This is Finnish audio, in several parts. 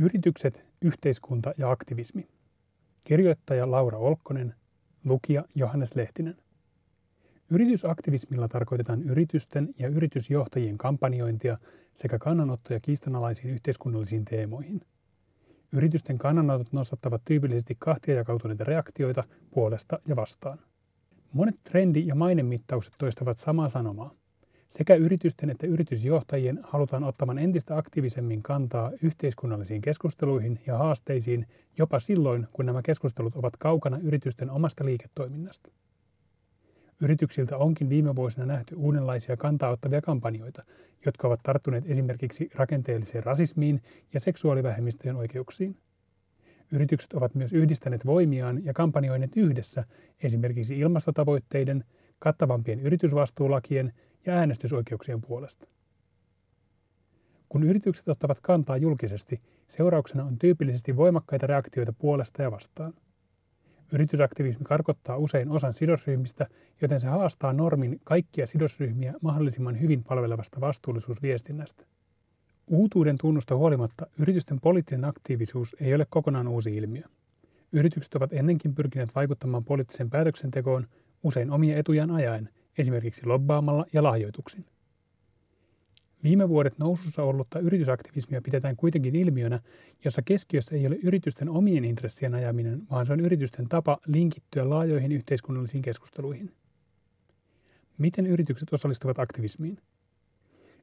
Yritykset, yhteiskunta ja aktivismi. Kirjoittaja Laura Olkkonen, lukija Johannes Lehtinen. Yritysaktivismilla tarkoitetaan yritysten ja yritysjohtajien kampanjointia sekä kannanottoja kiistanalaisiin yhteiskunnallisiin teemoihin. Yritysten kannanotot nostattavat tyypillisesti kahtia jakautuneita reaktioita puolesta ja vastaan. Monet trendi- ja mainemittaukset toistavat samaa sanomaa – sekä yritysten että yritysjohtajien halutaan ottamaan entistä aktiivisemmin kantaa yhteiskunnallisiin keskusteluihin ja haasteisiin jopa silloin, kun nämä keskustelut ovat kaukana yritysten omasta liiketoiminnasta. Yrityksiltä onkin viime vuosina nähty uudenlaisia kantaa ottavia kampanjoita, jotka ovat tarttuneet esimerkiksi rakenteelliseen rasismiin ja seksuaalivähemmistöjen oikeuksiin. Yritykset ovat myös yhdistäneet voimiaan ja kampanjoineet yhdessä esimerkiksi ilmastotavoitteiden, kattavampien yritysvastuulakien ja äänestysoikeuksien puolesta. Kun yritykset ottavat kantaa julkisesti, seurauksena on tyypillisesti voimakkaita reaktioita puolesta ja vastaan. Yritysaktivismi karkottaa usein osan sidosryhmistä, joten se haastaa normin kaikkia sidosryhmiä mahdollisimman hyvin palvelevasta vastuullisuusviestinnästä. Uutuuden tunnusta huolimatta yritysten poliittinen aktiivisuus ei ole kokonaan uusi ilmiö. Yritykset ovat ennenkin pyrkineet vaikuttamaan poliittiseen päätöksentekoon usein omia etujaan ajaen, esimerkiksi lobbaamalla ja lahjoituksin. Viime vuodet nousussa ollutta yritysaktivismia pidetään kuitenkin ilmiönä, jossa keskiössä ei ole yritysten omien intressien ajaminen, vaan se on yritysten tapa linkittyä laajoihin yhteiskunnallisiin keskusteluihin. Miten yritykset osallistuvat aktivismiin?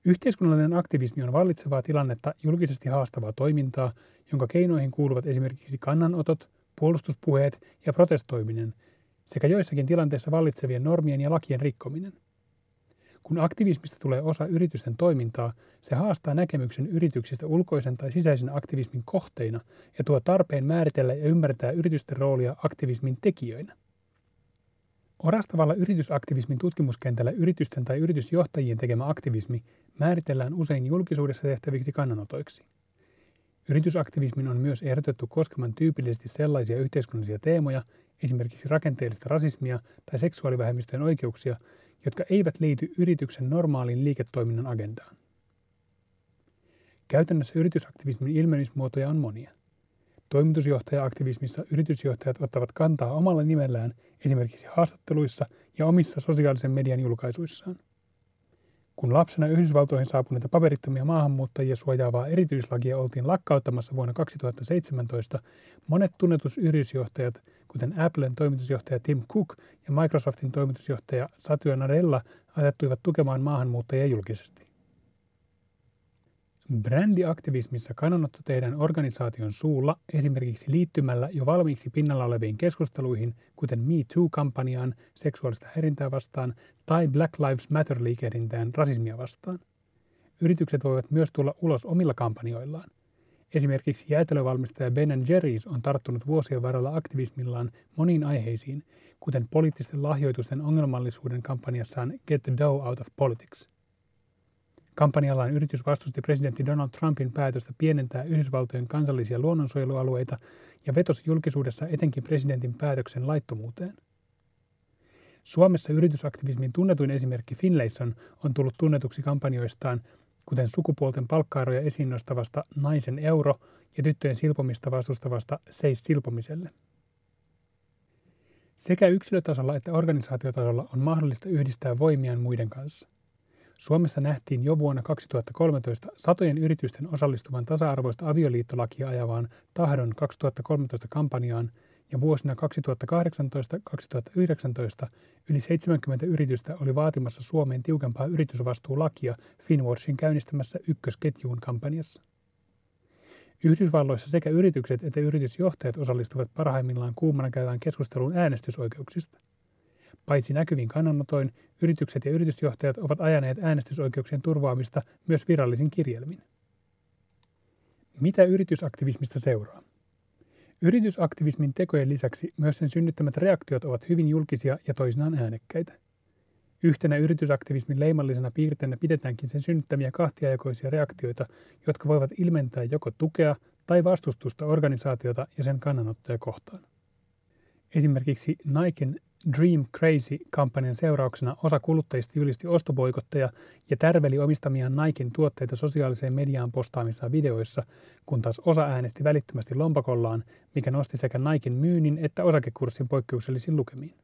Yhteiskunnallinen aktivismi on vallitsevaa tilannetta julkisesti haastavaa toimintaa, jonka keinoihin kuuluvat esimerkiksi kannanotot, puolustuspuheet ja protestoiminen, sekä joissakin tilanteissa vallitsevien normien ja lakien rikkominen. Kun aktivismista tulee osa yritysten toimintaa, se haastaa näkemyksen yrityksistä ulkoisen tai sisäisen aktivismin kohteina ja tuo tarpeen määritellä ja ymmärtää yritysten roolia aktivismin tekijöinä. Orastavalla yritysaktivismin tutkimuskentällä yritysten tai yritysjohtajien tekemä aktivismi määritellään usein julkisuudessa tehtäviksi kannanotoiksi. Yritysaktivismin on myös ehdotettu koskemaan tyypillisesti sellaisia yhteiskunnallisia teemoja, esimerkiksi rakenteellista rasismia tai seksuaalivähemmistöjen oikeuksia, jotka eivät liity yrityksen normaaliin liiketoiminnan agendaan. Käytännössä yritysaktivismin ilmenemismuotoja on monia. Toimitusjohtaja-aktivismissa yritysjohtajat ottavat kantaa omalla nimellään esimerkiksi haastatteluissa ja omissa sosiaalisen median julkaisuissaan. Kun lapsena Yhdysvaltoihin saapuneita paperittomia maahanmuuttajia suojaavaa erityislakia oltiin lakkauttamassa vuonna 2017, monet tunnetut yritysjohtajat, kuten Applen toimitusjohtaja Tim Cook ja Microsoftin toimitusjohtaja Satya Nadella, asettuivat tukemaan maahanmuuttajia julkisesti. Brändiaktivismissa kannanotto tehdään organisaation suulla esimerkiksi liittymällä jo valmiiksi pinnalla oleviin keskusteluihin, kuten Me Too-kampanjaan seksuaalista häirintää vastaan tai Black Lives Matter-liikehdintään rasismia vastaan. Yritykset voivat myös tulla ulos omilla kampanjoillaan. Esimerkiksi jäätelövalmistaja Ben Jerry's on tarttunut vuosien varrella aktivismillaan moniin aiheisiin, kuten poliittisten lahjoitusten ongelmallisuuden kampanjassaan Get the Dough Out of Politics – Kampanjallaan yritys vastusti presidentti Donald Trumpin päätöstä pienentää Yhdysvaltojen kansallisia luonnonsuojelualueita ja vetosi julkisuudessa etenkin presidentin päätöksen laittomuuteen. Suomessa yritysaktivismin tunnetuin esimerkki Finlayson on tullut tunnetuksi kampanjoistaan, kuten sukupuolten palkkaeroja esiin nostavasta Naisen euro ja tyttöjen silpomista vastustavasta Seis silpomiselle. Sekä yksilötasolla että organisaatiotasolla on mahdollista yhdistää voimiaan muiden kanssa. Suomessa nähtiin jo vuonna 2013 satojen yritysten osallistuvan tasa-arvoista avioliittolakia ajavaan Tahdon 2013 kampanjaan ja vuosina 2018-2019 yli 70 yritystä oli vaatimassa Suomeen tiukempaa yritysvastuulakia Finwashin käynnistämässä ykkösketjuun kampanjassa. Yhdysvalloissa sekä yritykset että yritysjohtajat osallistuvat parhaimmillaan kuumana käyvään keskusteluun äänestysoikeuksista – Paitsi näkyvin kannanotoin, yritykset ja yritysjohtajat ovat ajaneet äänestysoikeuksien turvaamista myös virallisin kirjelmin. Mitä yritysaktivismista seuraa? Yritysaktivismin tekojen lisäksi myös sen synnyttämät reaktiot ovat hyvin julkisia ja toisinaan äänekkäitä. Yhtenä yritysaktivismin leimallisena piirteenä pidetäänkin sen synnyttämiä kahtiajakoisia reaktioita, jotka voivat ilmentää joko tukea tai vastustusta organisaatiota ja sen kannanottoja kohtaan. Esimerkiksi Niken Dream Crazy-kampanjan seurauksena osa kuluttajista julisti ostoboikotteja ja tärveli omistamiaan Naikin tuotteita sosiaaliseen mediaan postaamissaan videoissa, kun taas osa äänesti välittömästi lompakollaan, mikä nosti sekä Naikin myynnin että osakekurssin poikkeuksellisiin lukemiin.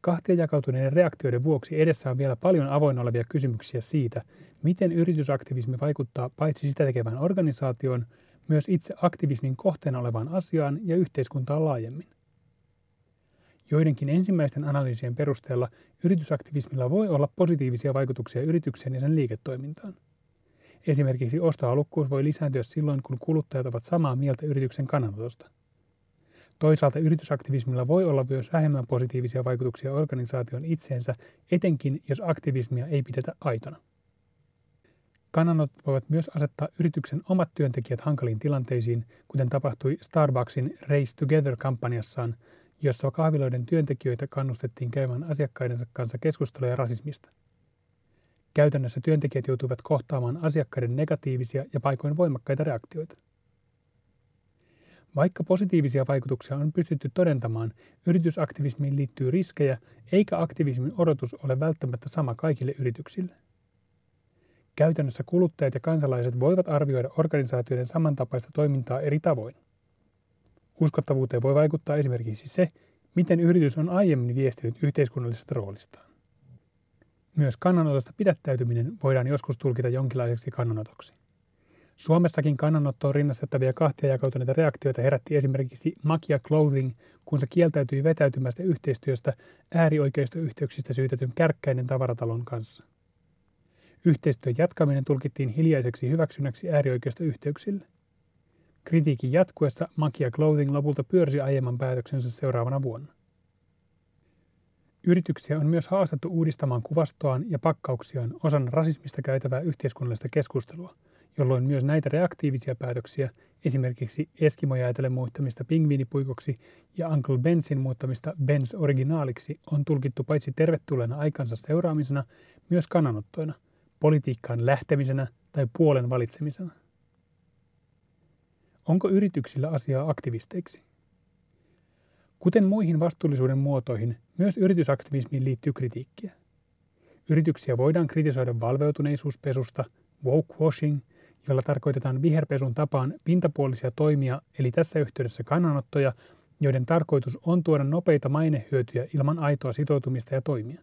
Kahtia jakautuneiden reaktioiden vuoksi edessä on vielä paljon avoin olevia kysymyksiä siitä, miten yritysaktivismi vaikuttaa paitsi sitä tekevään organisaatioon, myös itse aktivismin kohteena olevaan asiaan ja yhteiskuntaan laajemmin. Joidenkin ensimmäisten analyysien perusteella yritysaktivismilla voi olla positiivisia vaikutuksia yritykseen ja sen liiketoimintaan. Esimerkiksi ostohalukkuus voi lisääntyä silloin, kun kuluttajat ovat samaa mieltä yrityksen kannanotosta. Toisaalta yritysaktivismilla voi olla myös vähemmän positiivisia vaikutuksia organisaation itseensä, etenkin jos aktivismia ei pidetä aitona. Kannanotot voivat myös asettaa yrityksen omat työntekijät hankaliin tilanteisiin, kuten tapahtui Starbucksin Race Together-kampanjassaan, jossa kahviloiden työntekijöitä kannustettiin käymään asiakkaidensa kanssa keskusteluja rasismista. Käytännössä työntekijät joutuivat kohtaamaan asiakkaiden negatiivisia ja paikoin voimakkaita reaktioita. Vaikka positiivisia vaikutuksia on pystytty todentamaan, yritysaktivismiin liittyy riskejä, eikä aktivismin odotus ole välttämättä sama kaikille yrityksille. Käytännössä kuluttajat ja kansalaiset voivat arvioida organisaatioiden samantapaista toimintaa eri tavoin. Uskottavuuteen voi vaikuttaa esimerkiksi se, miten yritys on aiemmin viestinyt yhteiskunnallisesta roolistaan. Myös kannanotosta pidättäytyminen voidaan joskus tulkita jonkinlaiseksi kannanotoksi. Suomessakin kannanottoon rinnastettavia kahtia jakautuneita reaktioita herätti esimerkiksi Makia Clothing, kun se kieltäytyi vetäytymästä yhteistyöstä äärioikeistoyhteyksistä syytetyn kärkkäinen tavaratalon kanssa. Yhteistyön jatkaminen tulkittiin hiljaiseksi hyväksynnäksi äärioikeistoyhteyksille. Kritiikin jatkuessa Makia Clothing lopulta pyörsi aiemman päätöksensä seuraavana vuonna. Yrityksiä on myös haastettu uudistamaan kuvastoaan ja pakkauksiaan osana rasismista käytävää yhteiskunnallista keskustelua, jolloin myös näitä reaktiivisia päätöksiä, esimerkiksi Eskimoja muuttamista pingviinipuikoksi ja Uncle Bensin muuttamista Benz originaaliksi, on tulkittu paitsi tervetulleena aikansa seuraamisena, myös kannanottoina, politiikkaan lähtemisenä tai puolen valitsemisena. Onko yrityksillä asiaa aktivisteiksi? Kuten muihin vastuullisuuden muotoihin, myös yritysaktivismiin liittyy kritiikkiä. Yrityksiä voidaan kritisoida valveutuneisuuspesusta, wokewashing, jolla tarkoitetaan viherpesun tapaan pintapuolisia toimia, eli tässä yhteydessä kannanottoja, joiden tarkoitus on tuoda nopeita mainehyötyjä ilman aitoa sitoutumista ja toimia.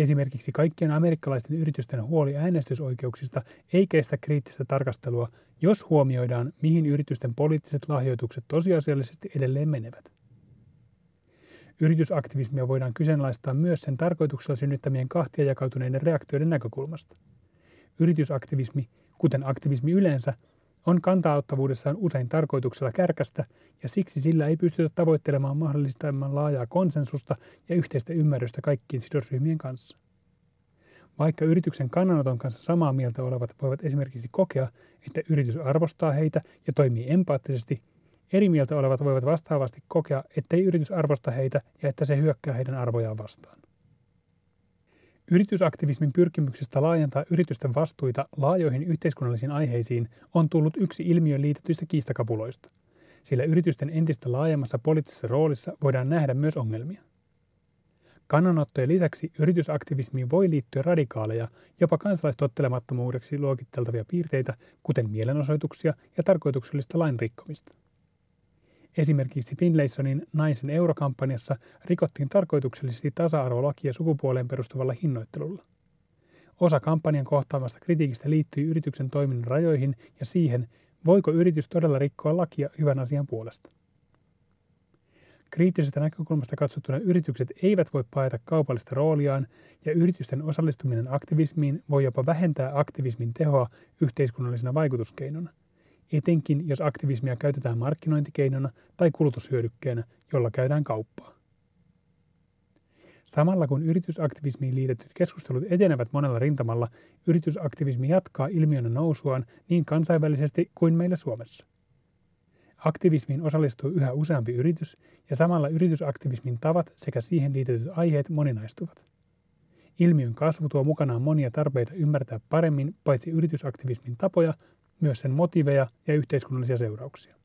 Esimerkiksi kaikkien amerikkalaisten yritysten huoli äänestysoikeuksista ei kestä kriittistä tarkastelua, jos huomioidaan, mihin yritysten poliittiset lahjoitukset tosiasiallisesti edelleen menevät. Yritysaktivismia voidaan kyseenalaistaa myös sen tarkoituksella synnyttämien kahtia jakautuneiden reaktioiden näkökulmasta. Yritysaktivismi, kuten aktivismi yleensä, on kantauttavuudessaan usein tarkoituksella kärkästä ja siksi sillä ei pystytä tavoittelemaan mahdollistamaan laajaa konsensusta ja yhteistä ymmärrystä kaikkien sidosryhmien kanssa. Vaikka yrityksen kannanoton kanssa samaa mieltä olevat voivat esimerkiksi kokea, että yritys arvostaa heitä ja toimii empaattisesti, eri mieltä olevat voivat vastaavasti kokea, ettei yritys arvosta heitä ja että se hyökkää heidän arvojaan vastaan. Yritysaktivismin pyrkimyksestä laajentaa yritysten vastuita laajoihin yhteiskunnallisiin aiheisiin on tullut yksi ilmiön liitetyistä kiistakapuloista, sillä yritysten entistä laajemmassa poliittisessa roolissa voidaan nähdä myös ongelmia. Kannanottojen lisäksi yritysaktivismiin voi liittyä radikaaleja, jopa kansalaistottelemattomuudeksi luokitteltavia piirteitä, kuten mielenosoituksia ja tarkoituksellista lainrikkomista. Esimerkiksi Finlaysonin naisen eurokampanjassa rikottiin tarkoituksellisesti tasa-arvolakia sukupuoleen perustuvalla hinnoittelulla. Osa kampanjan kohtaamasta kritiikistä liittyy yrityksen toiminnan rajoihin ja siihen, voiko yritys todella rikkoa lakia hyvän asian puolesta. Kriittisestä näkökulmasta katsottuna yritykset eivät voi paeta kaupallista rooliaan ja yritysten osallistuminen aktivismiin voi jopa vähentää aktivismin tehoa yhteiskunnallisena vaikutuskeinona etenkin jos aktivismia käytetään markkinointikeinona tai kulutushyödykkeenä, jolla käydään kauppaa. Samalla kun yritysaktivismiin liitetyt keskustelut etenevät monella rintamalla, yritysaktivismi jatkaa ilmiönä nousuaan niin kansainvälisesti kuin meillä Suomessa. Aktivismiin osallistuu yhä useampi yritys ja samalla yritysaktivismin tavat sekä siihen liitetyt aiheet moninaistuvat. Ilmiön kasvu tuo mukanaan monia tarpeita ymmärtää paremmin paitsi yritysaktivismin tapoja, myös sen motiveja ja yhteiskunnallisia seurauksia.